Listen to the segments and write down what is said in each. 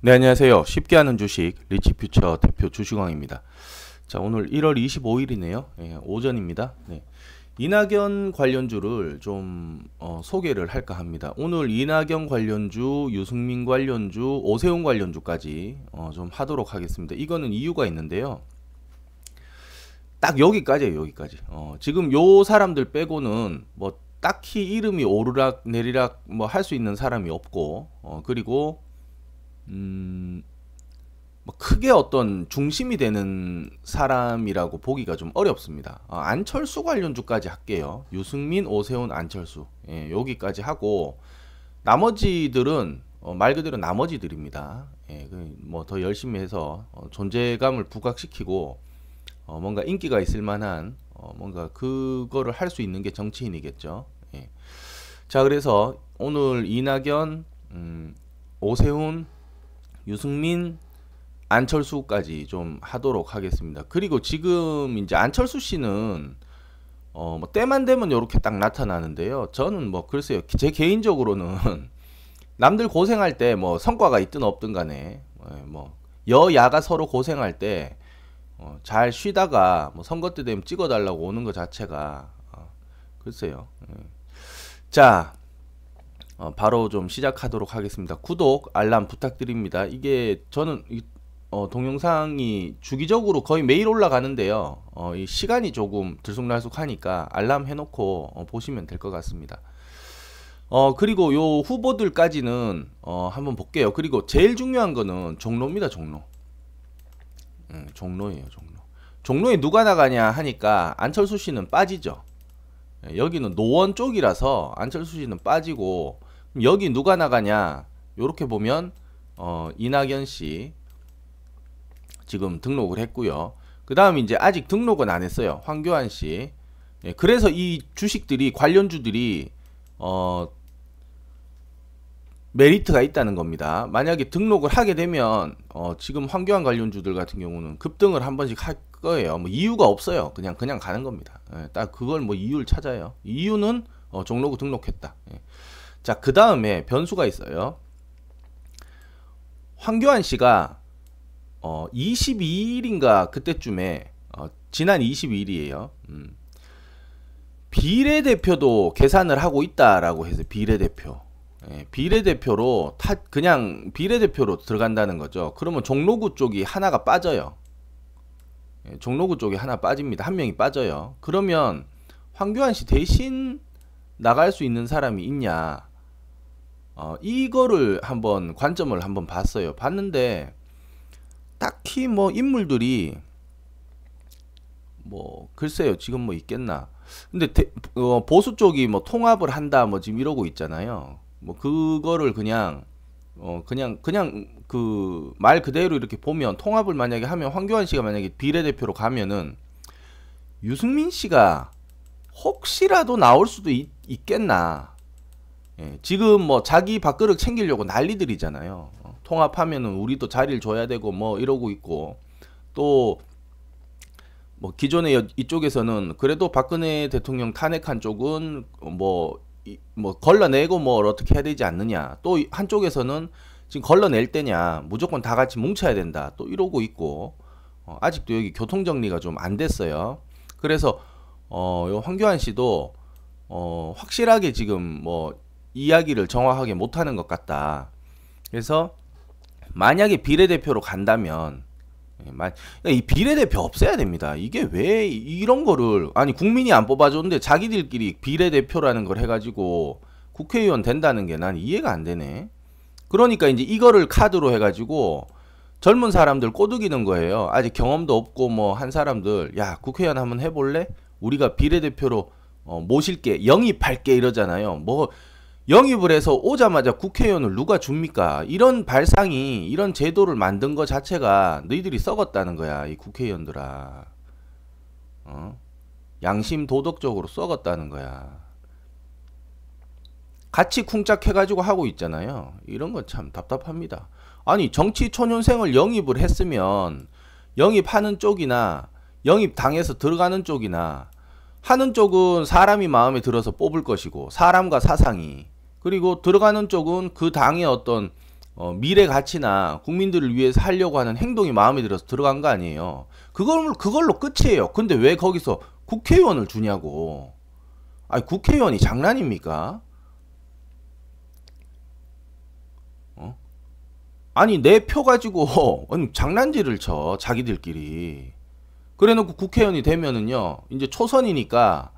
네, 안녕하세요. 쉽게 하는 주식 리치퓨처 대표 주식왕입니다. 자, 오늘 1월 25일이네요. 예, 오전입니다. 네. 이낙연 관련주를 좀 어, 소개를 할까 합니다. 오늘 이낙연 관련주, 유승민 관련주, 오세훈 관련주까지 어, 좀 하도록 하겠습니다. 이거는 이유가 있는데요. 딱 여기까지예요, 여기까지. 어, 지금 요 사람들 빼고는 뭐 딱히 이름이 오르락 내리락 뭐 할 수 있는 사람이 없고, 어, 그리고 음, 뭐 크게 어떤 중심이 되는 사람이라고 보기가 좀 어렵습니다. 어, 안철수 관련주까지 할게요. 유승민, 오세훈, 안철수 예, 여기까지 하고 나머지들은 어, 말 그대로 나머지들입니다. 예, 그 뭐더 열심히 해서 어, 존재감을 부각시키고 어, 뭔가 인기가 있을 만한 어, 뭔가 그거를 할 수 있는 게 정치인이겠죠. 예. 자 그래서 오늘 이낙연, 음, 오세훈, 유승민, 안철수까지 좀 하도록 하겠습니다. 그리고 지금 이제 안철수 씨는 어 뭐 때만 되면 이렇게 딱 나타나는데요. 저는 뭐 글쎄요. 제 개인적으로는 남들 고생할 때 뭐 성과가 있든 없든 간에 예, 뭐 여야가 서로 고생할 때잘 어 쉬다가 뭐 선거 때 되면 찍어달라고 오는 것 자체가 어 글쎄요. 예. 자 어, 바로 좀 시작하도록 하겠습니다. 구독, 알람 부탁드립니다. 이게 저는 어, 동영상이 주기적으로 거의 매일 올라가는데요. 어, 이 시간이 조금 들쑥날쑥하니까 알람 해놓고 어, 보시면 될 것 같습니다. 어 그리고 요 후보들까지는 어 한번 볼게요. 그리고 제일 중요한 거는 종로입니다. 종로. 음, 종로예요. 종로. 종로에 누가 나가냐 하니까 안철수 씨는 빠지죠. 예, 여기는 노원 쪽이라서 안철수 씨는 빠지고 여기 누가 나가냐? 요렇게 보면 어, 이낙연 씨 지금 등록을 했고요. 그 다음 이제 아직 등록은 안 했어요. 황교안 씨. 예, 그래서 이 주식들이 관련주들이 어, 메리트가 있다는 겁니다. 만약에 등록을 하게 되면 어, 지금 황교안 관련주들 같은 경우는 급등을 한 번씩 할 거예요. 뭐 이유가 없어요. 그냥 그냥 가는 겁니다. 예, 딱 그걸 뭐 이유를 찾아요. 이유는 어, 종로구 등록했다. 예. 자, 그 다음에 변수가 있어요. 황교안 씨가 어, 22일인가 그때쯤에 어, 지난 22일이에요. 음. 비례대표도 계산을 하고 있다라고 해서 비례대표. 예, 비례대표로 타, 그냥 비례대표로 들어간다는 거죠. 그러면 종로구 쪽이 하나가 빠져요. 예, 종로구 쪽이 하나 빠집니다. 한 명이 빠져요. 그러면 황교안 씨 대신 나갈 수 있는 사람이 있냐? 어, 이거를 한번 관점을 한번 봤어요. 봤는데 딱히 뭐 인물들이 뭐 글쎄요 지금 뭐 있겠나. 근데 대, 어, 보수 쪽이 뭐 통합을 한다 뭐 지금 이러고 있잖아요. 뭐 그거를 그냥 어 그냥 그냥 그 말 그대로 이렇게 보면 통합을 만약에 하면 황교안 씨가 만약에 비례대표로 가면은 유승민 씨가 혹시라도 나올 수도 있, 있겠나 예, 지금 뭐 자기 밥그릇 챙기려고 난리들이잖아요. 어, 통합하면은 우리도 자리를 줘야 되고 뭐 이러고 있고 또 뭐 기존의 이쪽에서는 그래도 박근혜 대통령 탄핵한 쪽은 뭐, 뭐 걸러내고 뭐 어떻게 해야 되지 않느냐. 또 한쪽에서는 지금 걸러낼 때냐. 무조건 다 같이 뭉쳐야 된다. 또 이러고 있고 어, 아직도 여기 교통 정리가 좀 안 됐어요. 그래서 어, 요 황교안 씨도 어, 확실하게 지금 뭐 이야기를 정확하게 못하는 것 같다. 그래서 만약에 비례대표로 간다면 예, 그러니까 이 비례대표 없애야 됩니다. 이게 왜 이런 거를 아니 국민이 안 뽑아줬는데 자기들끼리 비례대표라는 걸 해가지고 국회의원 된다는 게 난 이해가 안 되네. 그러니까 이제 이거를 카드로 해가지고 젊은 사람들 꼬드기는 거예요. 아직 경험도 없고 뭐 한 사람들 야 국회의원 한번 해볼래? 우리가 비례대표로 어, 모실게 영입할게 이러잖아요. 뭐 영입을 해서 오자마자 국회의원을 누가 줍니까? 이런 발상이 이런 제도를 만든 것 자체가 너희들이 썩었다는 거야 이 국회의원들아. 어? 양심 도덕적으로 썩었다는 거야. 같이 쿵짝해가지고 하고 있잖아요. 이런 건 참 답답합니다. 아니 정치 초년생을 영입을 했으면 영입하는 쪽이나 영입 당해서 들어가는 쪽이나 하는 쪽은 사람이 마음에 들어서 뽑을 것이고 사람과 사상이 그리고 들어가는 쪽은 그 당의 어떤 어, 미래 가치나 국민들을 위해서 하려고 하는 행동이 마음에 들어서 들어간 거 아니에요. 그걸 그걸로 끝이에요. 근데 왜 거기서 국회의원을 주냐고. 아니 국회의원이 장난입니까? 어? 아니 내 표 가지고 장난질을 쳐 자기들끼리. 그래놓고 국회의원이 되면은요 이제 초선이니까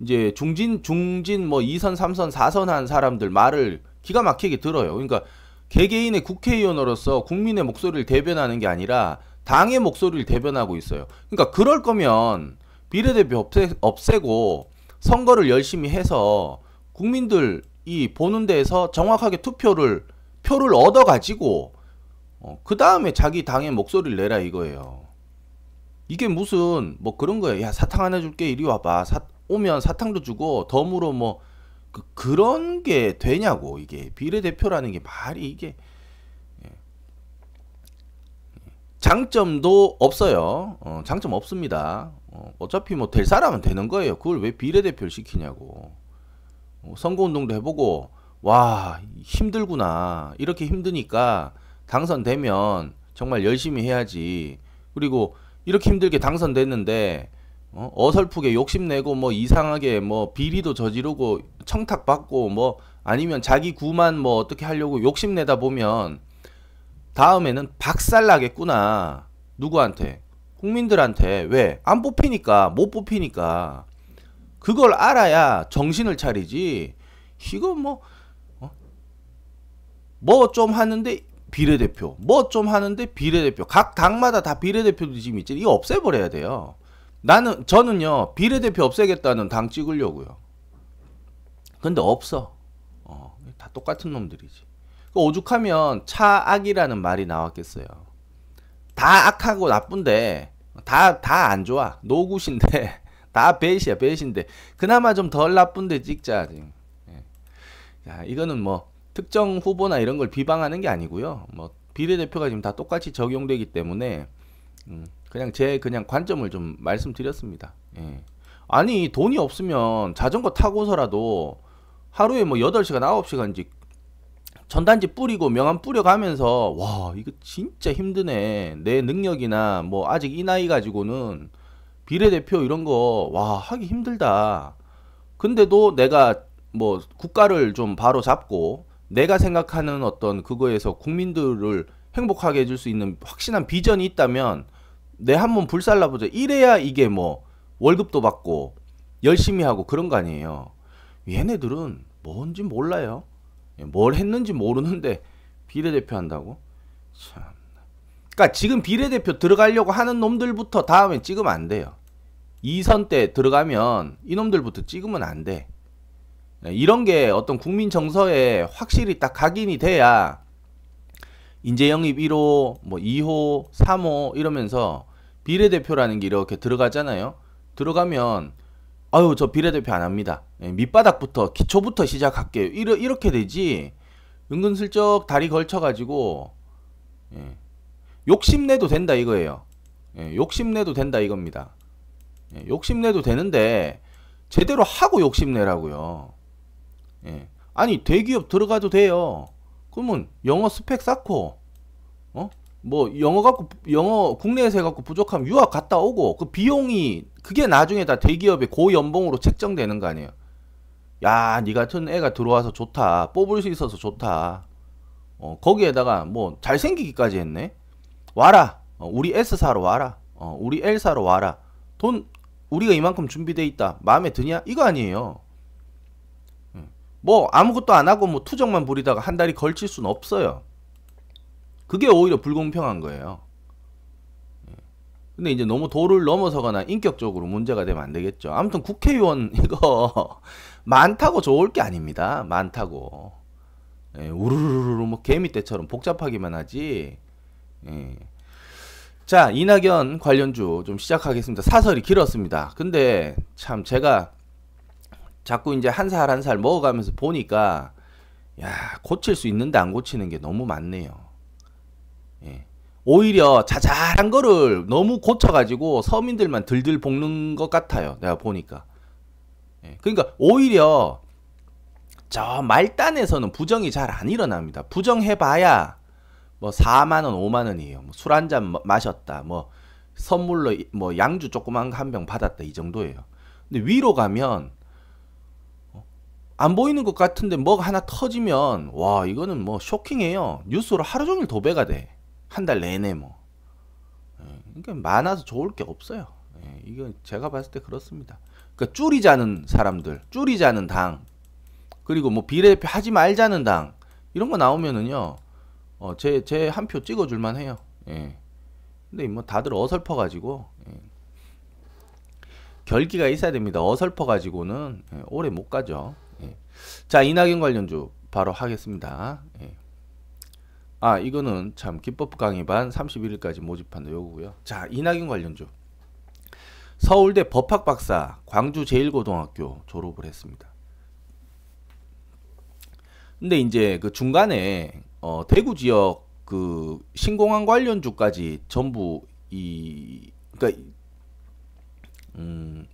이제 중진 중진 뭐 2선 3선 4선 한 사람들 말을 기가 막히게 들어요. 그러니까 개개인의 국회의원으로서 국민의 목소리를 대변하는 게 아니라 당의 목소리를 대변하고 있어요. 그러니까 그럴 거면 비례대표 없애, 없애고 선거를 열심히 해서 국민들이 보는 데에서 정확하게 투표를 표를 얻어 가지고 어, 그 다음에 자기 당의 목소리를 내라 이거예요. 이게 무슨 뭐 그런 거예요. 야 사탕 하나 줄게 이리 와봐. 사, 오면 사탕도 주고 덤으로 뭐 그, 그런 게 되냐고 이게 비례대표라는 게 말이 이게 예. 장점도 없어요. 어, 장점 없습니다. 어, 차피 뭐 될 사람은 되는 거예요. 그걸 왜 비례대표를 시키냐고. 어, 선거운동도 해보고 와 힘들구나 이렇게 힘드니까 당선되면 정말 열심히 해야지. 그리고 이렇게 힘들게 당선됐는데 어? 어설프게 욕심내고 뭐 이상하게 뭐 비리도 저지르고 청탁받고 뭐 아니면 자기 구만 뭐 어떻게 하려고 욕심내다 보면 다음에는 박살 나겠구나. 누구한테? 국민들한테. 왜? 안 뽑히니까. 못 뽑히니까. 그걸 알아야 정신을 차리지. 이거 뭐, 어? 뭐좀 하는데 비례대표. 뭐 좀 하는데 비례대표. 각 당마다 다 비례대표도 지금 있지. 이거 없애버려야 돼요. 나는 저는요 비례대표 없애겠다는 당 찍으려고요. 근데 없어. 어, 다 똑같은 놈들이지. 그 오죽하면 차악이라는 말이 나왔겠어요. 다 악하고 나쁜데 다 다 안 좋아. 노굿인데 다 배시야 배신데 그나마 좀 덜 나쁜데 찍자. 예. 야, 이거는 뭐 특정 후보나 이런 걸 비방하는 게 아니고요. 뭐 비례대표가 지금 다 똑같이 적용되기 때문에 음, 그냥 제 그냥 관점을 좀 말씀드렸습니다. 예. 아니 돈이 없으면 자전거 타고서라도 하루에 뭐 8시간 9시간씩 전단지 뿌리고 명함 뿌려가면서 와 이거 진짜 힘드네 내 능력이나 뭐 아직 이 나이 가지고는 비례대표 이런 거 와 하기 힘들다 근데도 내가 뭐 국가를 좀 바로 잡고 내가 생각하는 어떤 그거에서 국민들을 행복하게 해줄 수 있는 확실한 비전이 있다면 내 한번 불살라 보자. 이래야 이게 뭐 월급도 받고 열심히 하고 그런 거 아니에요. 얘네들은 뭔지 몰라요. 예, 뭘 했는지 모르는데 비례대표 한다고? 참. 그러니까 지금 비례대표 들어가려고 하는 놈들부터 다음에 찍으면 안 돼요. 2선 때 들어가면 이놈들부터 찍으면 안 돼. 예, 이런 게 어떤 국민 정서에 확실히 딱 각인이 돼야 인재 영입 1호, 뭐 2호, 3호 이러면서 비례대표라는 게 이렇게 들어가잖아요. 들어가면 아유 저 비례대표 안 합니다. 예, 밑바닥부터 기초부터 시작할게요. 이러, 이렇게 되지. 은근슬쩍 다리 걸쳐가지고 예, 욕심내도 된다 이거예요. 예, 욕심내도 된다 이겁니다. 예, 욕심내도 되는데 제대로 하고 욕심내라고요. 예. 아니 대기업 들어가도 돼요. 그러면 영어 스펙 쌓고 어? 뭐 영어 갖고 영어 국내에서 해갖고 부족하면 유학 갔다 오고 그 비용이 그게 나중에 다 대기업의 고연봉으로 책정되는 거 아니에요. 야, 니 같은 애가 들어와서 좋다. 뽑을 수 있어서 좋다. 어, 거기에다가 뭐 잘생기기까지 했네. 와라. 어, 우리 S 사러 와라. 어, 우리 L 사러 와라. 돈 우리가 이만큼 준비돼 있다. 마음에 드냐? 이거 아니에요. 뭐 아무것도 안 하고 뭐 투정만 부리다가 한 달이 걸칠 수는 없어요. 그게 오히려 불공평한 거예요. 예. 근데 이제 너무 도를 넘어서거나 인격적으로 문제가 되면 안 되겠죠. 아무튼 국회의원 이거 많다고 좋을 게 아닙니다. 많다고. 예, 우르르르 뭐 개미 떼처럼 복잡하기만 하지. 예. 자, 이낙연 관련주 좀 시작하겠습니다. 사설이 길었습니다. 근데 참 제가 자꾸 이제 한살 한 살 먹어가면서 보니까 야 고칠 수 있는데 안 고치는 게 너무 많네요. 예. 오히려 자잘한 거를 너무 고쳐가지고 서민들만 들들 볶는 것 같아요. 내가 보니까. 예. 그러니까 오히려 저 말단에서는 부정이 잘 안 일어납니다. 부정해봐야 뭐 4만 원, 5만 원이에요. 뭐 술한 잔 마셨다. 뭐 선물로 뭐 양주 조그만 한 병 받았다 이 정도예요. 근데 위로 가면 어, 안 보이는 것 같은데 뭐가 하나 터지면 와 이거는 뭐 쇼킹해요. 뉴스로 하루 종일 도배가 돼. 한 달 내내 뭐. 예, 그러니까 많아서 좋을 게 없어요. 예, 이건 제가 봤을 때 그렇습니다. 그러니까 줄이자는 사람들, 줄이자는 당, 그리고 뭐 비례대표 하지 말자는 당 이런 거 나오면은요, 어, 제제 한 표 찍어줄만 해요. 예. 근데 뭐 다들 어설퍼 가지고 예. 결기가 있어야 됩니다. 어설퍼 가지고는 예, 오래 못 가죠. 예. 자 이낙연 관련주 바로 하겠습니다. 예. 아 이거는 참 기법 강의반 31일까지 모집한다 요거고요. 자 이낙연 관련주 서울대 법학 박사 광주 제일고등학교 졸업을 했습니다. 근데 이제 그 중간에 어, 대구 지역 그 신공항 관련주까지 전부 이 그러니까 음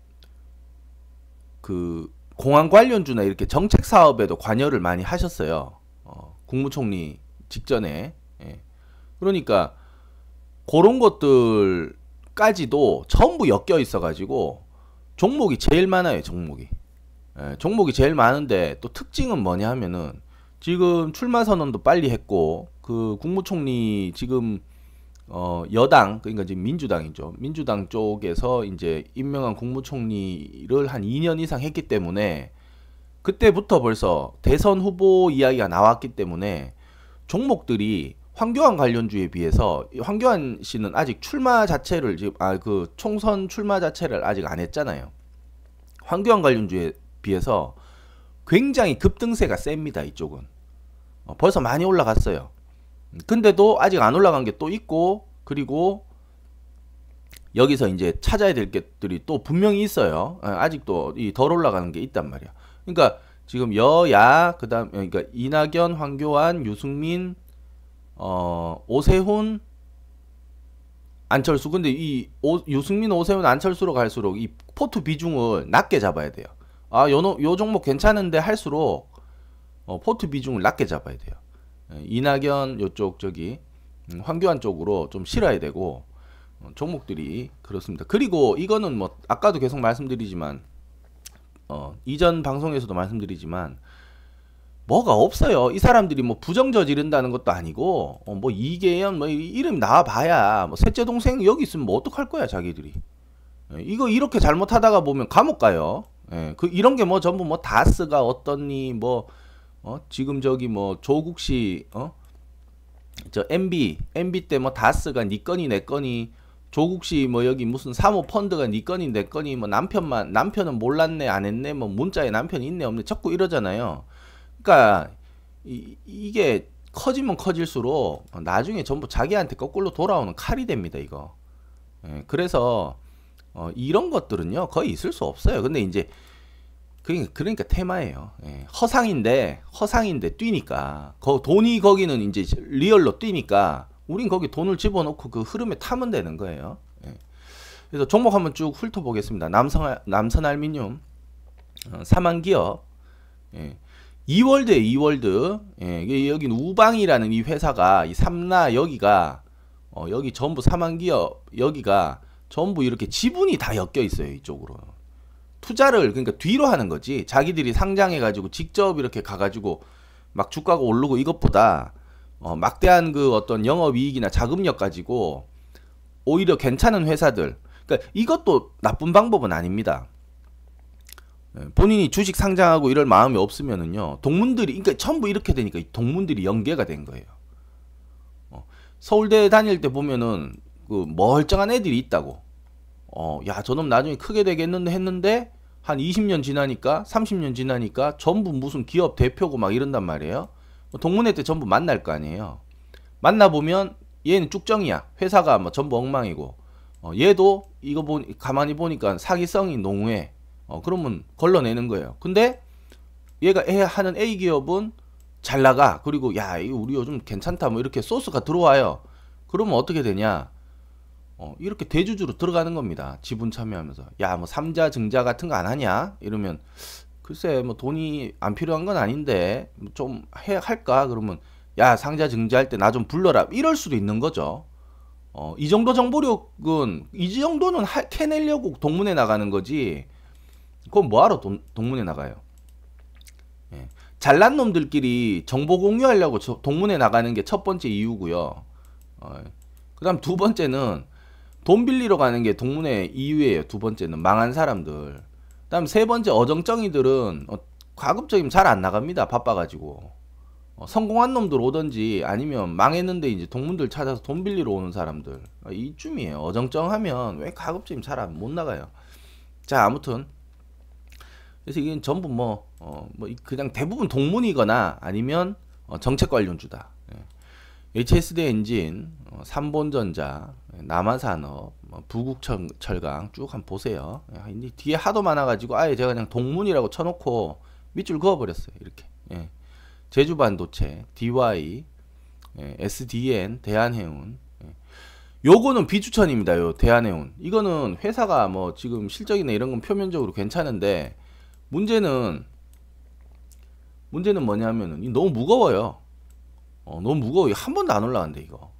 그 공항 관련주나 이렇게 정책 사업에도 관여를 많이 하셨어요. 어, 국무총리 직전에. 예. 그러니까 그런 것들까지도 전부 엮여 있어가지고 종목이 제일 많아요. 종목이. 예, 종목이 제일 많은데 또 특징은 뭐냐 하면은 지금 출마 선언도 빨리 했고 그 국무총리 지금 어 여당 그러니까 지금 민주당이죠. 민주당 쪽에서 이제 임명한 국무총리를 한 2년 이상 했기 때문에 그때부터 벌써 대선 후보 이야기가 나왔기 때문에 종목들이 황교안 관련주에 비해서 황교안 씨는 아직 출마 자체를 지금 아 그 총선 출마 자체를 아직 안 했잖아요. 황교안 관련주에 비해서 굉장히 급등세가 셉니다. 이쪽은. 어, 벌써 많이 올라갔어요. 근데도 아직 안 올라간 게 또 있고 그리고 여기서 이제 찾아야 될 것들이 또 분명히 있어요. 어, 아직도 이 덜 올라가는 게 있단 말이야. 그러니까 지금 여야 그다음 그러니까 이낙연, 황교안, 유승민, 어 오세훈, 안철수. 근데 이 오, 유승민, 오세훈, 안철수로 갈수록 이 포트 비중을 낮게 잡아야 돼요. 아, 요, 요 종목 괜찮은데 할수록 어, 포트 비중을 낮게 잡아야 돼요. 예, 이낙연 요쪽 저기 음, 황교안 쪽으로 좀 실어야 되고 어, 종목들이 그렇습니다. 그리고 이거는 뭐 아까도 계속 말씀드리지만 어, 이전 방송에서도 말씀드리지만 뭐가 없어요. 이 사람들이 뭐 부정 저지른다는 것도 아니고 어, 뭐 이계연 뭐 이름 나와봐야 뭐 셋째 동생 여기 있으면 뭐 어떡할 거야 자기들이. 예, 이거 이렇게 잘못하다가 보면 감옥 가요. 예, 그 이런 게 뭐 전부 뭐 다스가 어떻니 뭐 어, 지금 저기 뭐 조국 씨 어? 저 MB MB 때 뭐 다스가 니 건이 내 건이 조국 씨 뭐 여기 무슨 사모 펀드가 니 건이 내 건이 뭐 남편만 남편은 몰랐네 안 했네 뭐 문자에 남편이 있네 없네 자꾸 이러잖아요. 그러니까 이, 이게 커지면 커질수록 나중에 전부 자기한테 거꾸로 돌아오는 칼이 됩니다 이거. 예, 그래서 어, 이런 것들은요 거의 있을 수 없어요. 근데 이제 그러니까, 그러니까 테마예요. 예, 허상인데 허상인데 뛰니까 거, 돈이 거기는 이제 리얼로 뛰니까 우린 거기 돈을 집어넣고 그 흐름에 타면 되는 거예요. 예. 그래서 종목 한번 쭉 훑어보겠습니다. 남성 남선 알미늄 어, 사망기업 예. 이월드에 이월드 예, 여기는 우방이라는 이 회사가 이 삼나 여기가 어, 여기 전부 사망기업 여기가 전부 이렇게 지분이 다 엮여 있어요 이쪽으로 투자를 그러니까 뒤로 하는 거지 자기들이 상장해 가지고 직접 이렇게 가 가지고 막 주가가 오르고 이것보다 어, 막대한 그 어떤 영업 이익이나 자금력 가지고 오히려 괜찮은 회사들 그러니까 이것도 나쁜 방법은 아닙니다. 예, 본인이 주식 상장하고 이럴 마음이 없으면은요 동문들이 그러니까 전부 이렇게 되니까 동문들이 연계가 된 거예요. 어, 서울대 다닐 때 보면은 그 멀쩡한 애들이 있다고. 어, 야, 저놈 나중에 크게 되겠는데 했는데 한 20년 지나니까 30년 지나니까 전부 무슨 기업 대표고 막 이런단 말이에요. 뭐 동문회 때 전부 만날 거 아니에요. 만나 보면 얘는 쭉정이야. 회사가 뭐 전부 엉망이고. 어, 얘도 이거 보 가만히 보니까 사기성이 농후해. 어, 그러면 걸러내는 거예요. 근데 얘가 하는 A 기업은 잘 나가. 그리고 야, 이거 우리 요즘 괜찮다. 뭐 이렇게 소스가 들어와요. 그러면 어떻게 되냐? 어, 이렇게 대주주로 들어가는 겁니다. 지분 참여하면서. 야, 뭐 삼자 증자 같은 거 안 하냐? 이러면 글쎄 뭐 돈이 안 필요한 건 아닌데 뭐좀해 할까 그러면 야 상자 증지할 때 나 좀 불러라 이럴 수도 있는 거죠. 어, 이 정도 정보력은 이 정도는 하, 캐내려고 동문회 나가는 거지. 그건 뭐하러 동, 동문회 나가요? 예. 잘난 놈들끼리 정보 공유하려고 저, 동문회 나가는 게 첫 번째 이유고요. 어, 그다음 두 번째는 돈 빌리러 가는 게 동문회 이유예요. 두 번째는 망한 사람들. 그다음 세 번째 어정쩡이들은 어, 가급적이면 잘 안 나갑니다. 바빠가지고. 어, 성공한 놈들 오던지 아니면 망했는데 이제 동문들 찾아서 돈 빌리러 오는 사람들 어, 이쯤이에요. 어정쩡하면 왜 가급적이면 잘 못 나가요. 자 아무튼 그래서 이게 전부 뭐, 어, 뭐 그냥 대부분 동문이거나 아니면 어, 정책 관련주다. 예. HSD 엔진, 어, 삼본전자, 남한산업, 뭐 부국철강 쭉 한번 보세요. 예. 뒤에 하도 많아가지고 아예 제가 그냥 동문이라고 쳐놓고 밑줄 그어버렸어요. 이렇게. 예. 제주반도체, DY, 예, SDN, 대한해운. 예. 요거는 비추천입니다. 요 대한해운. 이거는 회사가 뭐 지금 실적이나 이런 건 표면적으로 괜찮은데 문제는 문제는 뭐냐면은 너무 무거워요. 어, 너무 무거워. 한 번도 안 올라간대 이거.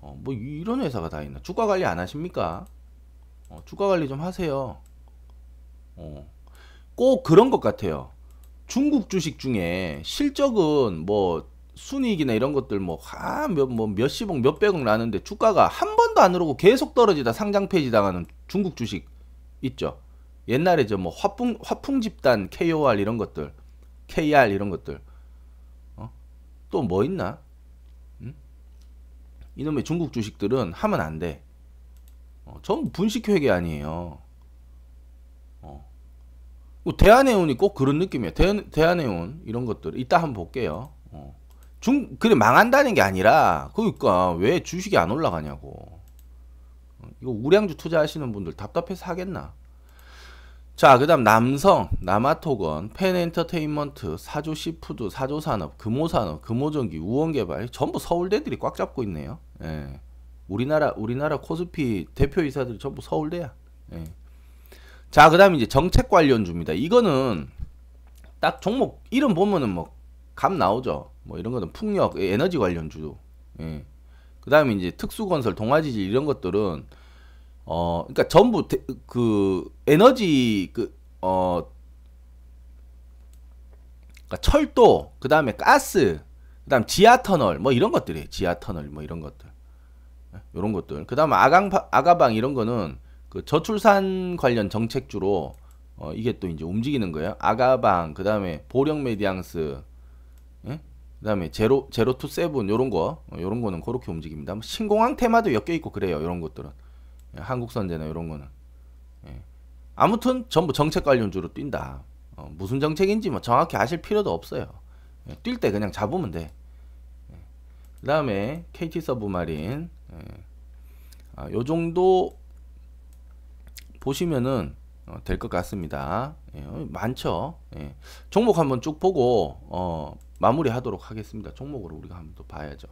어, 뭐 이런 회사가 다 있나? 주가 관리 안 하십니까? 어, 주가 관리 좀 하세요. 어, 꼭 그런 것 같아요. 중국 주식 중에 실적은 뭐 순이익이나 이런 것들 뭐한몇 뭐 몇십억 몇백억 나는데 주가가 한 번도 안 오르고 계속 떨어지다 상장 폐지 당하는 중국 주식 있죠. 옛날에 저 뭐 화풍 화풍 집단 KOR 이런 것들 KR 이런 것들 어? 또 뭐 있나? 응? 이놈의 중국 주식들은 하면 안 돼. 어, 전 분식 회계 아니에요. 뭐 대한해운이 꼭 그런 느낌이에요. 대, 대한해운 이런 것들 이따 한번 볼게요. 어. 중 그래 망한다는 게 아니라 그러니까 왜 주식이 안 올라가냐고. 어, 이거 우량주 투자하시는 분들 답답해서 하겠나? 자, 그 다음 남성, 남화토건, 펜엔터테인먼트, 사조 시푸드, 사조산업, 금호산업, 금호전기, 우원개발 전부 서울대들이 꽉 잡고 있네요. 예. 우리나라 우리나라 코스피 대표이사들이 전부 서울대야. 예. 자, 그 다음에 이제 정책 관련주입니다. 이거는 딱 종목 이름 보면은 뭐 감 나오죠. 뭐 이런 거는 풍력, 에너지 관련주. 예. 그 다음에 이제 특수건설, 동아지질 이런 것들은 어, 그러니까 전부 대, 그 에너지 그 어, 그러니까 철도, 그 다음에 가스, 그 다음 지하 터널, 뭐 이런 것들이에요. 지하 터널, 뭐 이런 것들. 이런 예, 것들. 그 다음에 아강, 아가방 이런 거는 그 저출산 관련 정책주로 어, 이게 또 이제 움직이는 거예요. 아가방, 그 다음에 보령 메디앙스, 예? 그 다음에 제로, 제로 투 세븐, 요런 거, 어, 요런 거는 그렇게 움직입니다. 뭐 신공항 테마도 엮여 있고 그래요. 요런 것들은. 예, 한국선제나 요런 거는. 예. 아무튼 전부 정책 관련주로 뛴다. 어, 무슨 정책인지 뭐 정확히 아실 필요도 없어요. 예, 뛸때 그냥 잡으면 돼. 예. 그 다음에 KT 서브마린. 예. 아, 요 정도 보시면은 어, 될것 같습니다. 예, 어, 많죠. 예. 종목 한번 쭉 보고 어, 마무리하도록 하겠습니다. 종목으로 우리가 한번 또 봐야죠.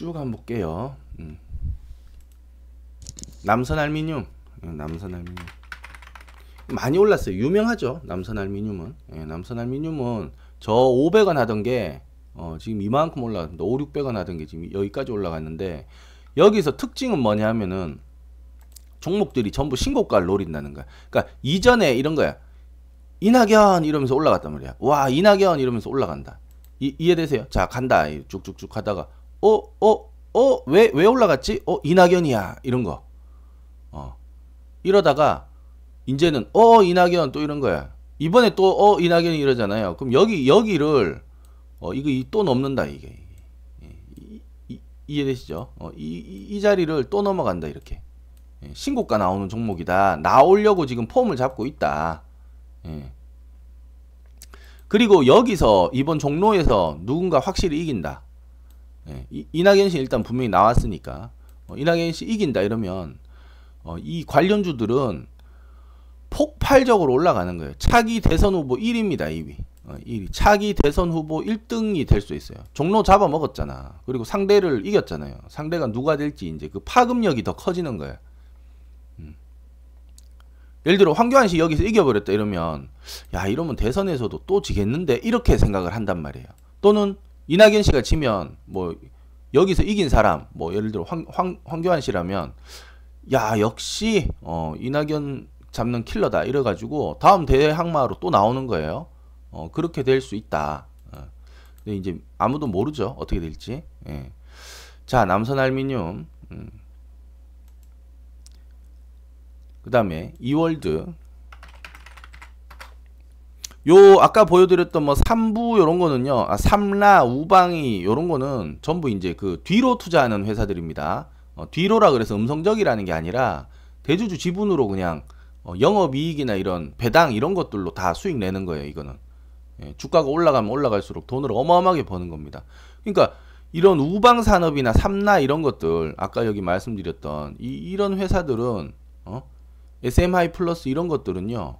쭉 한번 볼게요. 음. 남선 알미늄, 예, 남선 알미늄. 많이 올랐어요. 유명하죠. 남선 알미늄은. 예, 남선 알미늄은 저 500원 하던 게 어, 지금 이만큼 올라갔습니다. 5, 600원 하던 게 지금 여기까지 올라갔는데 여기서 특징은 뭐냐 하면은 종목들이 전부 신고가를 노린다는 거야. 그러니까 이전에 이런 거야. 이낙연 이러면서 올라갔단 말이야. 와, 이낙연 이러면서 올라간다. 이, 이해되세요? 자, 간다. 쭉쭉쭉 하다가 어, 어, 어, 왜, 왜 올라갔지? 어, 이낙연이야. 이런 거. 어. 이러다가 이제는 어 이낙연 또 이런 거야. 이번에 또 어 이낙연이 이러잖아요. 그럼 여기 여기를 어 이거 또 넘는다 이게. 이, 이, 이해되시죠? 어, 이, 이, 자리를 또 넘어간다 이렇게. 예, 신고가 나오는 종목이다. 나오려고 지금 폼을 잡고 있다. 예. 그리고 여기서 이번 종로에서 누군가 확실히 이긴다. 예, 이, 이낙연 씨 일단 분명히 나왔으니까 어, 이낙연 씨 이긴다 이러면 어, 이 관련주들은 폭발적으로 올라가는 거예요. 차기 대선 후보 1위입니다. 2위. 어, 1위. 차기 대선 후보 1등이 될 수 있어요. 종로 잡아먹었잖아. 그리고 상대를 이겼잖아요. 상대가 누가 될지 이제 그 파급력이 더 커지는 거예요. 음. 예를 들어 황교안 씨 여기서 이겨버렸다 이러면 야 이러면 대선에서도 또 지겠는데 이렇게 생각을 한단 말이에요. 또는 이낙연 씨가 지면 뭐 여기서 이긴 사람 뭐 예를 들어 황, 황, 황교안 씨라면 야 역시 어, 이낙연 잡는 킬러다 이래가지고 다음 대회 항마로 또 나오는 거예요. 어, 그렇게 될 수 있다. 어. 근데 이제 아무도 모르죠 어떻게 될지. 예. 자 남선 알미늄. 음. 그 다음에 이월드 요 아까 보여드렸던 뭐 삼부 요런 거는요. 아, 삼라 우방이 요런 거는 전부 이제 그 뒤로 투자하는 회사들입니다. 어, 뒤로라 그래서 음성적이라는 게 아니라 대주주 지분으로 그냥 어, 영업이익이나 이런 배당 이런 것들로 다 수익 내는 거예요 이거는. 예, 주가가 올라가면 올라갈수록 돈을 어마어마하게 버는 겁니다. 그러니까 이런 우방 산업이나 삼라 이런 것들 아까 여기 말씀드렸던 이, 이런 회사들은 어? SMI 플러스 이런 것들은요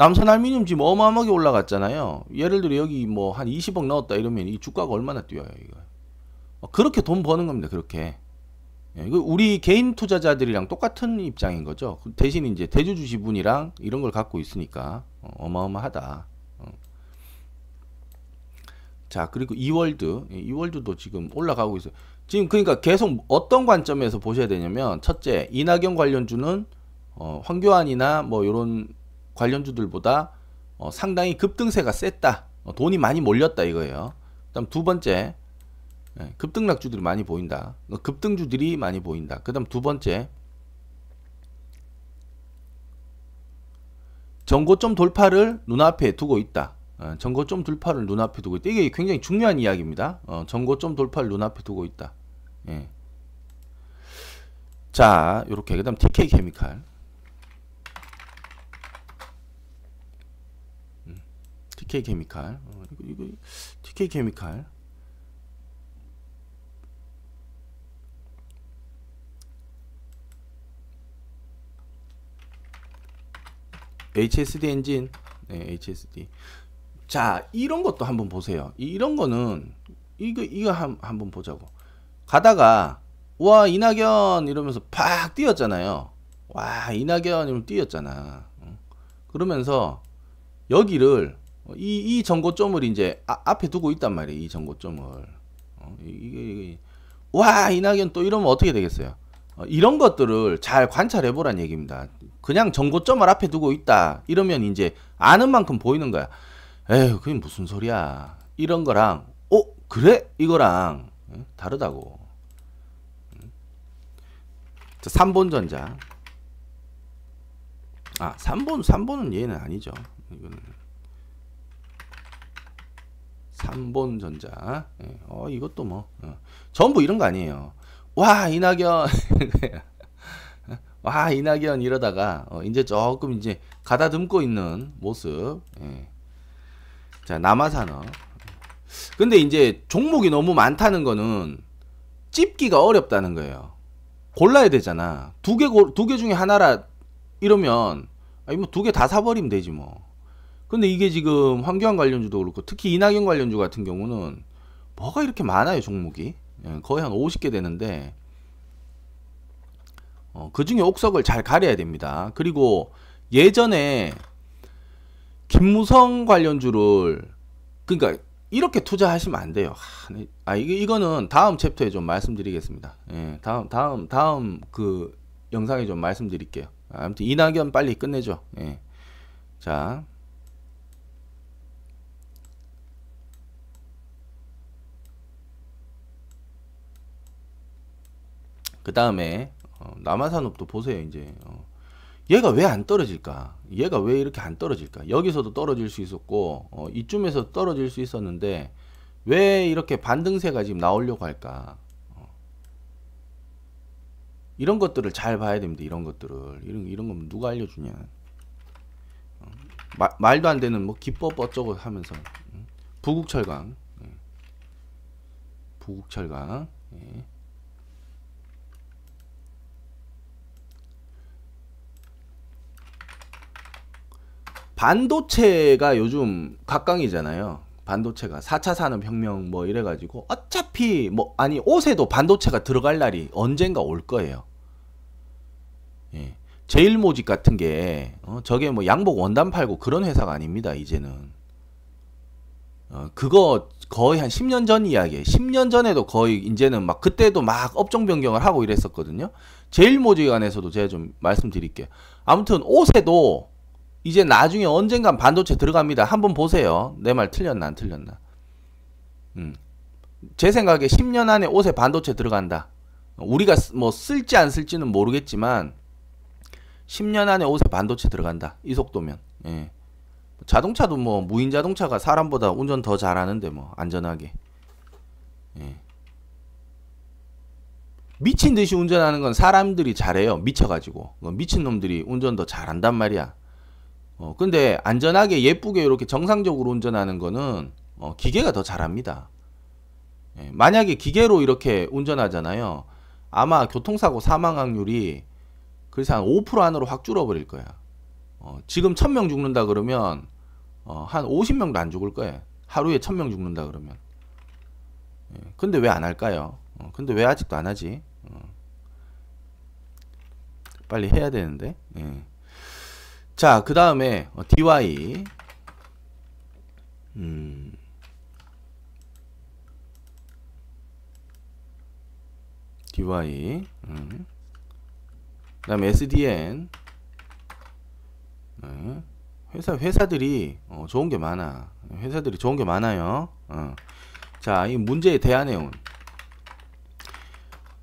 남선 알미늄 지금 어마어마하게 올라갔잖아요. 예를 들어 여기 뭐 한 20억 넣었다 이러면 이 주가가 얼마나 뛰어요, 이거. 어, 그렇게 돈 버는 겁니다, 그렇게. 예, 이거 우리 개인 투자자들이랑 똑같은 입장인 거죠. 그 대신 이제 대주주 지분이랑 이런 걸 갖고 있으니까 어, 마어마하다 어. 자, 그리고 이월드, 예, 이월드도 지금 올라가고 있어요. 지금 그러니까 계속 어떤 관점에서 보셔야 되냐면 첫째, 이낙연 관련주는 어, 황교안이나 뭐 이런 관련주들보다 어, 상당히 급등세가 셌다. 어, 돈이 많이 몰렸다 이거예요. 그다음 두 번째 예, 급등락주들이 많이 보인다. 어, 급등주들이 많이 보인다. 그다음 두 번째 전고점 돌파를 눈앞에 두고 있다. 어, 전고점 돌파를 눈앞에 두고 있다. 이게 굉장히 중요한 이야기입니다. 어, 전고점 돌파를 눈앞에 두고 있다. 예. 자, 이렇게 그다음 TK 케미칼. TK 케미칼. 어, 이거, 이거 TK 케미칼. HSD 엔진. 네, HSD 자 이런 것도 한번 보세요. 이런 거는 이거 이거 한, 한번 보자고. 가다가 와 이낙연 이러면서 팍 뛰었잖아요. 와 이낙연 이러면 뛰었잖아. 그러면서 여기를 어, 이, 이 정고점을 이제 아, 앞에 두고 있단 말이에요. 이 정고점을. 어, 이게, 이게, 와, 이낙연 또 이러면 어떻게 되겠어요? 어, 이런 것들을 잘 관찰해 보란 얘기입니다. 그냥 정고점을 앞에 두고 있다. 이러면 이제 아는 만큼 보이는 거야. 에휴, 그게 무슨 소리야. 이런 거랑, 어, 그래? 이거랑 에? 다르다고. 3번 전자. 아, 3번, 3번은 얘는 아니죠. 이거는. 3본 전자. 예, 어, 이것도 뭐, 어. 전부 이런 거 아니에요. 와, 이낙연. 와, 이낙연 이러다가, 어, 이제 조금 이제 가다듬고 있는 모습. 예. 자, 남아산업. 근데 이제 종목이 너무 많다는 거는 찝기가 어렵다는 거예요. 골라야 되잖아. 두 개, 두 개 중에 하나라 이러면, 아니, 뭐 두 개 다 사버리면 되지 뭐. 근데 이게 지금 환경 관련주도 그렇고 특히 이낙연 관련주 같은 경우는 뭐가 이렇게 많아요 종목이 예, 거의 한 50개 되는데 어, 그 중에 옥석을 잘 가려야 됩니다. 그리고 예전에 김무성 관련주를 그러니까 이렇게 투자하시면 안 돼요. 네. 아 이게 이거는 다음 챕터에 좀 말씀드리겠습니다. 예, 다음 다음 다음 그 영상에 좀 말씀드릴게요. 아무튼 이낙연 빨리 끝내죠. 예. 자. 그 다음에 어, 남아산업도 보세요 이제. 어, 얘가 왜 안 떨어질까? 얘가 왜 이렇게 안 떨어질까? 여기서도 떨어질 수 있었고 어, 이쯤에서 떨어질 수 있었는데 왜 이렇게 반등세가 지금 나오려고 할까? 어. 이런 것들을 잘 봐야 됩니다 이런 것들을. 이런 이런 건 누가 알려주냐. 어, 마, 말도 안 되는 뭐 기법 어쩌고 하면서. 음. 부국철강. 예. 부국철강. 예. 반도체가 요즘 각광이잖아요. 반도체가 4차 산업혁명 뭐 이래가지고 어차피 뭐 아니 옷에도 반도체가 들어갈 날이 언젠가 올 거예요. 예. 제일 모직 같은 게 어, 저게 뭐 양복 원단 팔고 그런 회사가 아닙니다. 이제는 어, 그거 거의 한 10년 전 이야기예요. 10년 전에도 거의 이제는 막 그때도 막 업종 변경을 하고 이랬었거든요. 제일 모직 안에서도 제가 좀 말씀드릴게요. 아무튼 옷에도 이제 나중에 언젠간 반도체 들어갑니다. 한번 보세요. 내 말 틀렸나 안 틀렸나. 음. 제 생각에 10년 안에 옷에 반도체 들어간다. 우리가 뭐 쓸지 안 쓸지는 모르겠지만 10년 안에 옷에 반도체 들어간다. 이 속도면. 예. 자동차도 뭐 무인 자동차가 사람보다 운전 더 잘하는데 뭐 안전하게. 예. 미친 듯이 운전하는 건 사람들이 잘해요. 미쳐가지고. 미친 놈들이 운전 더 잘한단 말이야. 어, 근데 안전하게 예쁘게 이렇게 정상적으로 운전하는 거는 어, 기계가 더 잘합니다. 예, 만약에 기계로 이렇게 운전하잖아요. 아마 교통사고 사망 확률이 그래서 한 5% 안으로 확 줄어버릴 거야. 어, 지금 1000명 죽는다 그러면 어, 한 50명도 안 죽을 거야. 하루에 1000명 죽는다 그러면. 예, 근데 왜 안 할까요? 어, 근데 왜 아직도 안 하지? 어. 빨리 해야 되는데. 예. 자, 그 다음에 어, DY. 음. DY. 음. 그 다음에 SDN. 네. 회사, 회사들이 어, 좋은 게 많아. 회사들이 좋은 게 많아요. 어. 자, 이 문제의 대안 해운.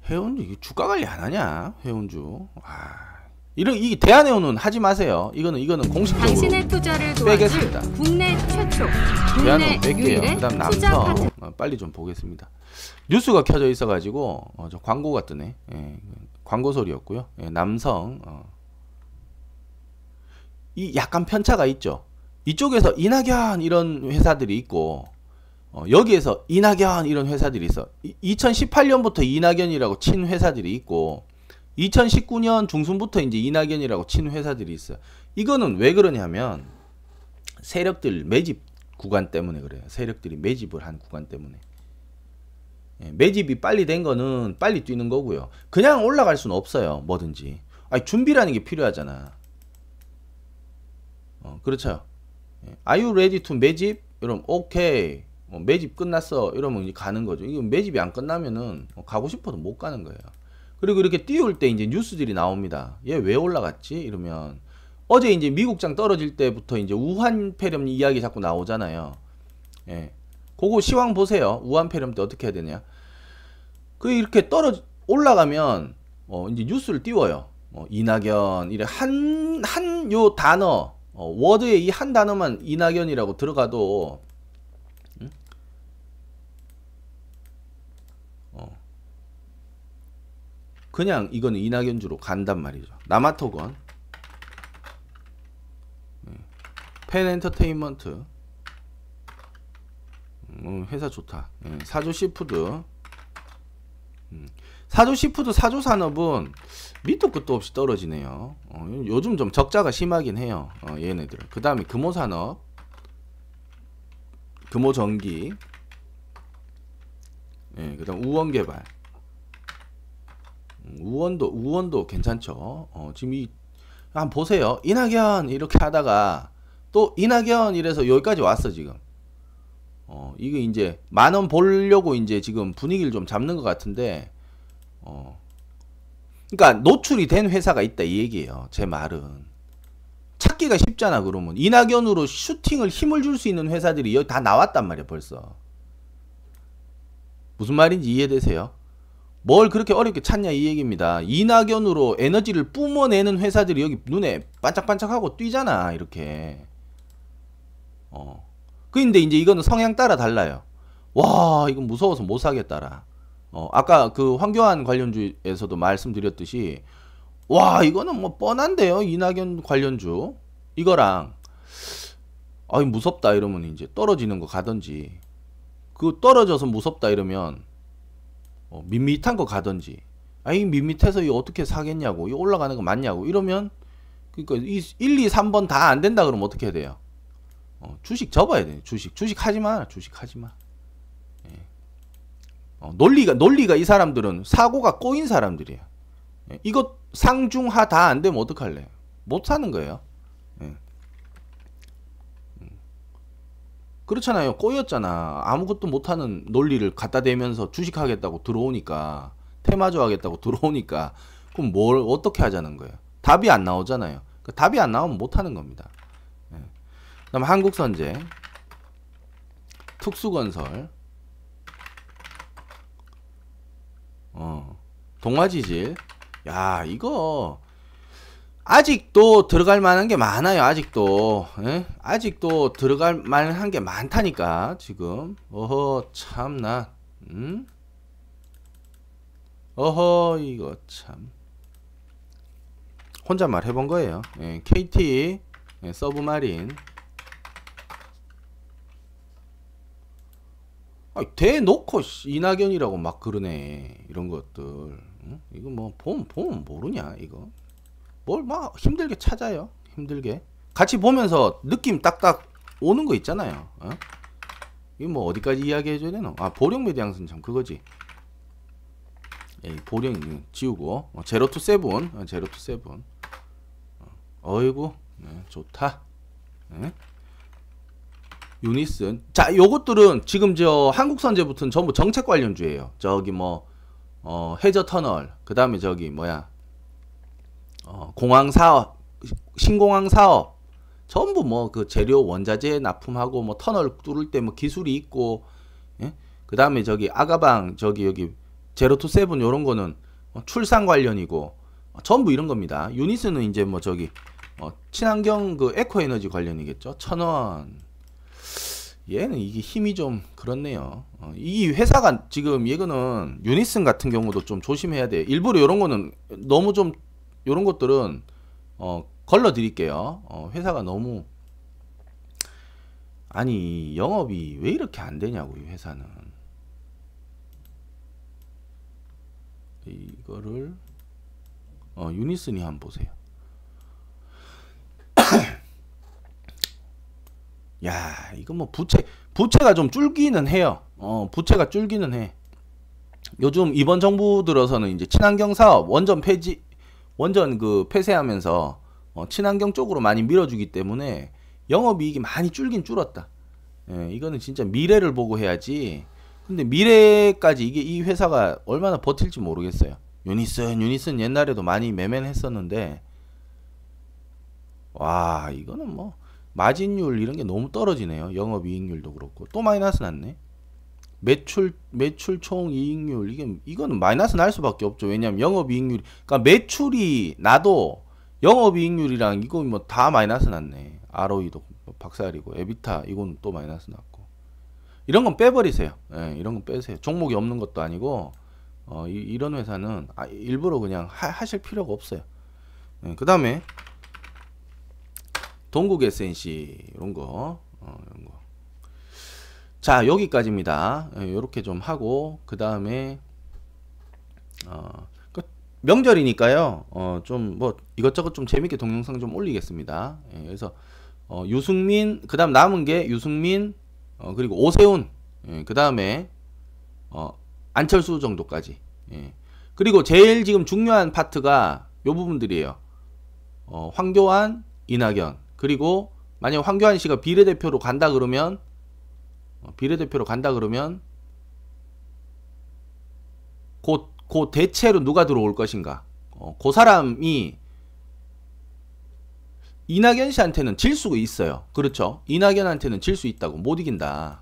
해운주, 주가 관리 안 하냐? 해운주. 아. 이런 이 대한해운은 하지 마세요. 이거는 이거는 공식적으로 당신의 투자를 빼겠습니다. 국내 최초, 대한해운 뺄게요. 그다음 남성 어, 빨리 좀 보겠습니다. 뉴스가 켜져 있어가지고 어, 저 광고가 뜨네. 예, 광고 소리였고요. 예, 남성 어. 이 약간 편차가 있죠. 이쪽에서 이낙연 이런 회사들이 있고 어, 여기에서 이낙연 이런 회사들이 있어. 이, 2018년부터 이낙연이라고 친 회사들이 있고 2019년 중순부터 이제 이낙연이라고 친 회사들이 있어요. 이거는 왜 그러냐면 세력들 매집 구간 때문에 그래요. 세력들이 매집을 한 구간 때문에. 예, 매집이 빨리 된 거는 빨리 뛰는 거고요. 그냥 올라갈 수는 없어요. 뭐든지. 아니, 준비라는 게 필요하잖아. 어, 그렇죠. 예, Are you ready to 매집? 이러면 오케이. 어, 매집 끝났어. 이러면 이제 가는 거죠. 이거 매집이 안 끝나면은 어, 가고 싶어도 못 가는 거예요. 그리고 이렇게 띄울 때 이제 뉴스들이 나옵니다. 얘 왜 올라갔지? 이러면 어제 이제 미국장 떨어질 때부터 이제 우한 폐렴 이야기 자꾸 나오잖아요. 예. 그거 시황 보세요. 우한 폐렴 때 어떻게 해야 되냐? 그 이렇게 떨어 올라가면 어 이제 뉴스를 띄워요. 어 이낙연 이래 한 한 요 단어 어 워드에 이 한 단어만 이낙연이라고 들어가도 음? 어 그냥 이거는 이낙연주로 간단 말이죠. 남화토건 펜 엔터테인먼트 음, 회사 좋다. 예, 사조 시푸드 음, 사조 시푸드 사조 산업은 밑도 끝도 없이 떨어지네요. 어, 요즘 좀 적자가 심하긴 해요. 어, 얘네들. 그 다음에 금호 산업, 금호 전기, 예, 그 다음 우원 개발. 음, 우원도 우원도 괜찮죠. 어, 지금 이 한번 보세요. 이낙연 이렇게 하다가 또 이낙연 이래서 여기까지 왔어 지금. 어 이게 이제 만 원 벌려고 이제 지금 분위기를 좀 잡는 것 같은데 어 그러니까 노출이 된 회사가 있다 이 얘기예요. 제 말은 찾기가 쉽잖아 그러면 이낙연으로 슈팅을 힘을 줄 수 있는 회사들이 여기 다 나왔단 말이야 벌써. 무슨 말인지 이해되세요? 뭘 그렇게 어렵게 찾냐 이 얘기입니다. 이낙연으로 에너지를 뿜어내는 회사들이 여기 눈에 반짝반짝하고 뛰잖아 이렇게. 어. 근데 이제 이거는 성향 따라 달라요. 와 이건 무서워서 못 사겠다라. 어 아까 그 황교안 관련주에서도 말씀드렸듯이 와 이거는 뭐 뻔한데요 이낙연 관련주 이거랑 아이 무섭다 이러면 이제 떨어지는 거 가든지 그 떨어져서 무섭다 이러면 어, 밋밋한 거 가든지 아이 밋밋해서 이 어떻게 사겠냐고 이 올라가는 거 맞냐고 이러면 그러니까 이 1, 2, 3번 다 안 된다 그러면 어떻게 해야 돼요? 어, 주식 접어야 돼. 주식. 주식 하지 마. 주식 하지 마. 예. 어, 논리가 논리가 이 사람들은 사고가 꼬인 사람들이야. 예. 이것 상중하 다 안 되면 어떡할래? 못 사는 거예요. 예. 음. 그렇잖아요. 꼬였잖아. 아무것도 못하는 논리를 갖다 대면서 주식하겠다고 들어오니까 테마주 하겠다고 들어오니까 그럼 뭘 어떻게 하자는 거예요? 답이 안 나오잖아요. 그 답이 안 나오면 못하는 겁니다. 예. 그다음 한국선제, 특수건설, 어, 동아지질. 야 이거 아직도 들어갈 만한 게 많아요. 아직도 예? 아직도 들어갈 만한 게 많다니까 지금. 어허 참나. 음? 어허 이거 참 혼잣말 해본 거예요 예, KT 예, 서브마린 아, 대놓고 이낙연이라고 막 그러네 이런 것들 응? 이거 뭐 보면 보면 모르냐 이거 뭘 막 힘들게 찾아요. 힘들게. 같이 보면서 느낌 딱딱 오는 거 있잖아요. 어? 이거 뭐 어디까지 이야기해줘야 되나 아 보령메디앙스 참 그거지. 예, 보령 지우고. 어, 제로 투 세븐. 어, 제로 투 세븐. 어, 어이구. 네, 좋다. 네. 유니슨 자 요것들은 지금 저 한국선제부터는 전부 정책 관련주예요. 저기 뭐 어, 해저 터널. 그 다음에 저기 뭐야 어, 공항 사업 신공항 사업 전부 뭐 그 재료 원자재 납품하고 뭐 터널 뚫을 때 뭐 기술이 있고 예? 그 다음에 저기 아가방 저기 여기 제로 투 세븐 요런 거는 어, 출산 관련이고 어, 전부 이런 겁니다. 유니스는 이제 뭐 저기 어, 친환경 그 에코 에너지 관련이겠죠. 천원. 얘는 이게 힘이 좀 그렇네요. 어, 이 회사가 지금 이거는 유니슨 같은 경우도 좀 조심해야 돼. 일부러 이런 거는 너무 좀 이런 것들은 어, 걸러 드릴게요. 어, 회사가 너무 아니 영업이 왜 이렇게 안 되냐고 이 회사는. 이거를 어, 유니슨이 한번 보세요. 야, 이거 뭐 부채 부채가 좀 줄기는 해요. 어, 부채가 줄기는 해. 요즘 이번 정부 들어서는 이제 친환경 사업 원전 폐지 원전 그 폐쇄하면서 어, 친환경 쪽으로 많이 밀어주기 때문에 영업이익이 많이 줄긴 줄었다. 예, 이거는 진짜 미래를 보고 해야지 근데 미래까지 이게 이 회사가 얼마나 버틸지 모르겠어요. 유니슨, 유니슨 옛날에도 많이 매매는 했었는데, 와, 이거는 뭐, 마진율 이런 게 너무 떨어지네요. 영업이익률도 그렇고. 또 마이너스 났네. 매출, 매출 총 이익률, 이게, 이거는 마이너스 날 수밖에 없죠. 왜냐면 영업 이익률, 그러니까 매출이 나도 영업 이익률이랑 이거 뭐 다 마이너스 났네. ROE도 박살이고, 에비타, 이건 또 마이너스 났고. 이런 건 빼버리세요. 예, 이런 건 빼세요. 종목이 없는 것도 아니고 어, 이, 런 회사는 아, 일부러 그냥 하, 실 필요가 없어요. 예, 그 다음에 동국 SNC 이런 거, 어, 이런 거. 자 여기까지입니다. 이렇게 예, 좀 하고 그 다음에 어, 그 명절이니까요. 어, 좀 뭐 이것저것 좀 재밌게 동영상 좀 올리겠습니다. 예, 그래서 어, 유승민 그 다음 남은 게 유승민 어, 그리고 오세훈, 예, 그 다음에 어, 안철수 정도까지. 예. 그리고 제일 지금 중요한 파트가 요 부분들이에요. 어, 황교안, 이낙연. 그리고 만약 황교안 씨가 비례대표로 간다 그러면 어, 비례대표로 간다 그러면 곧, 그 대체로 누가 들어올 것인가? 어, 그 사람이 이낙연 씨한테는 질 수가 있어요. 그렇죠? 이낙연한테는 질 수 있다고 못 이긴다.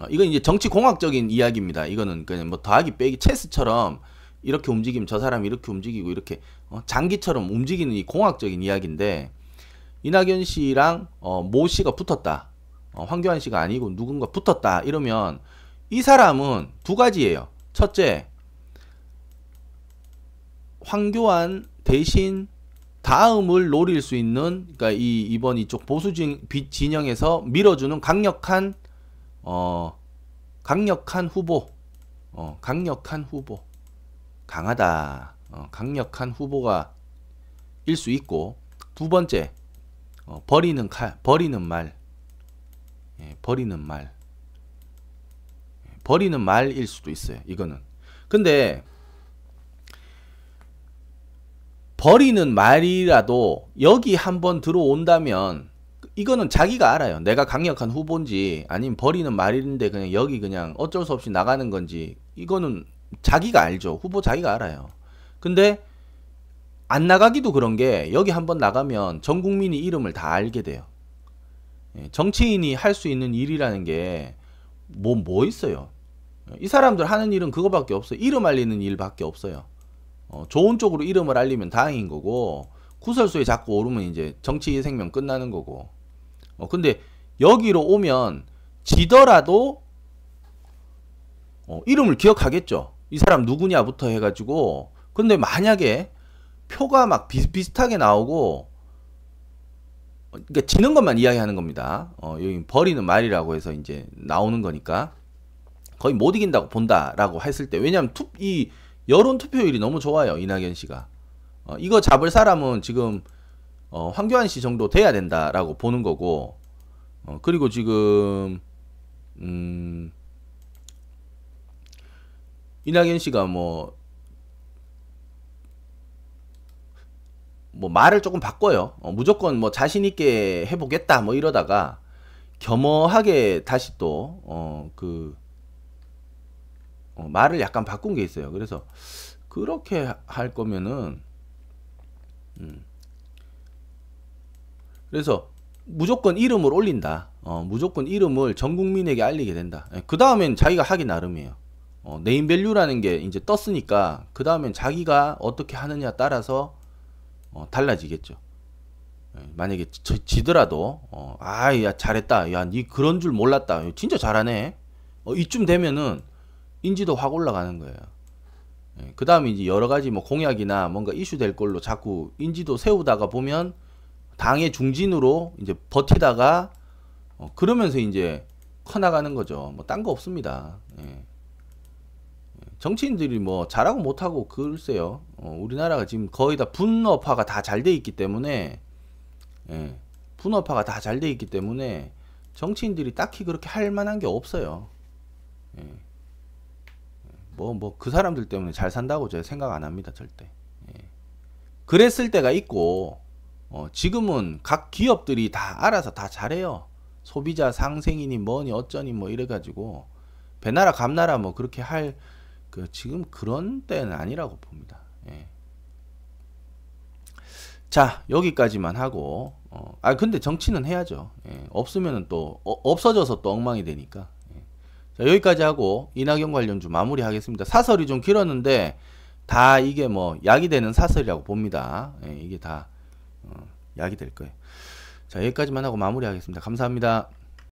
어, 이건 이제 정치 공학적인 이야기입니다. 이거는 그냥 뭐 더하기 빼기 체스처럼 이렇게 움직이면 저 사람이 이렇게 움직이고 이렇게 어, 장기처럼 움직이는 이 공학적인 이야기인데 이낙연 씨랑 어, 모 씨가 붙었다. 어, 황교안 씨가 아니고 누군가 붙었다. 이러면 이 사람은 두 가지예요. 첫째, 황교안 대신 다음을 노릴 수 있는 그러니까 이 이번 이쪽 보수 진영에서 밀어주는 강력한 어 강력한 후보. 어 강력한 후보. 강하다. 어, 강력한 후보가 수 있고. 두 번째 어, 버리는 칼 버리는 말 예, 버리는 말 예, 버리는 말일 수도 있어요 이거는 근데 버리는 말이라도 여기 한번 들어온다면 이거는 자기가 알아요. 내가 강력한 후보인지 아니면 버리는 말인데 그냥 여기 그냥 어쩔 수 없이 나가는 건지 이거는 자기가 알죠. 후보 자기가 알아요. 근데 안 나가기도 그런 게 여기 한번 나가면 전 국민이 이름을 다 알게 돼요. 예, 정치인이 할 수 있는 일이라는 게 뭐, 뭐 있어요. 이 사람들 하는 일은 그거밖에 없어요. 이름 알리는 일밖에 없어요. 어, 좋은 쪽으로 이름을 알리면 다행인 거고 구설수에 자꾸 오르면 이제 정치 생명 끝나는 거고. 어, 근데 여기로 오면 지더라도 어, 이름을 기억하겠죠. 이 사람 누구냐부터 해가지고. 근데 만약에 표가 막 비슷비슷하게 나오고 그러니까 지는 것만 이야기하는 겁니다. 어, 여기 버리는 말이라고 해서 이제 나오는 거니까 거의 못 이긴다고 본다라고 했을 때 왜냐하면 투, 이 여론 투표율이 너무 좋아요 이낙연 씨가 어, 이거 잡을 사람은 지금 어, 황교안 씨 정도 돼야 된다라고 보는 거고 어, 그리고 지금 음, 이낙연 씨가 뭐, 뭐 말을 조금 바꿔요. 어, 무조건 뭐 자신 있게 해보겠다 뭐 이러다가 겸허하게 다시 또, 어, 그, 어, 말을 약간 바꾼 게 있어요. 그래서 그렇게 할 거면은, 음, 그래서 무조건 이름을 올린다. 어, 무조건 이름을 전 국민에게 알리게 된다. 예, 그 다음엔 자기가 하기 나름이에요. 어, name value라는 게 이제 떴으니까 그 다음엔 자기가 어떻게 하느냐 따라서 어, 달라지겠죠. 예, 만약에 지, 더라도 어, 아야 잘했다. 야 니 그런 줄 몰랐다. 진짜 잘하네. 어, 이쯤 되면은 인지도 확 올라가는 거예요. 예, 그 다음에 이제 여러 가지 뭐 공약이나 뭔가 이슈 될 걸로 자꾸 인지도 세우다가 보면 당의 중진으로 이제 버티다가 어, 그러면서 이제 커 나가는 거죠. 뭐 딴 거 없습니다. 예. 정치인들이 뭐 잘하고 못하고 글쎄요. 어, 우리나라가 지금 거의 다 분업화가 다 잘 돼 있기 때문에 예. 분업화가 다 잘 돼 있기 때문에 정치인들이 딱히 그렇게 할 만한 게 없어요. 예. 뭐, 뭐, 그 사람들 때문에 잘 산다고 제가 생각 안 합니다, 절대. 예. 그랬을 때가 있고, 어, 지금은 각 기업들이 다 알아서 다 잘해요. 소비자 상생이니 뭐니 어쩌니 뭐 이래가지고 배나라 감나라 뭐 그렇게 할 그 지금 그런 때는 아니라고 봅니다. 예. 자 여기까지만 하고 어, 아 근데 정치는 해야죠. 예. 없으면은 또 어, 없어져서 또 엉망이 되니까. 예. 자 여기까지 하고 이낙연 관련 주 마무리하겠습니다. 사설이 좀 길었는데 다 이게 뭐 약이 되는 사설이라고 봅니다. 예, 이게 다 어, 약이 될 거예요. 자, 여기까지만 하고 마무리하겠습니다. 감사합니다.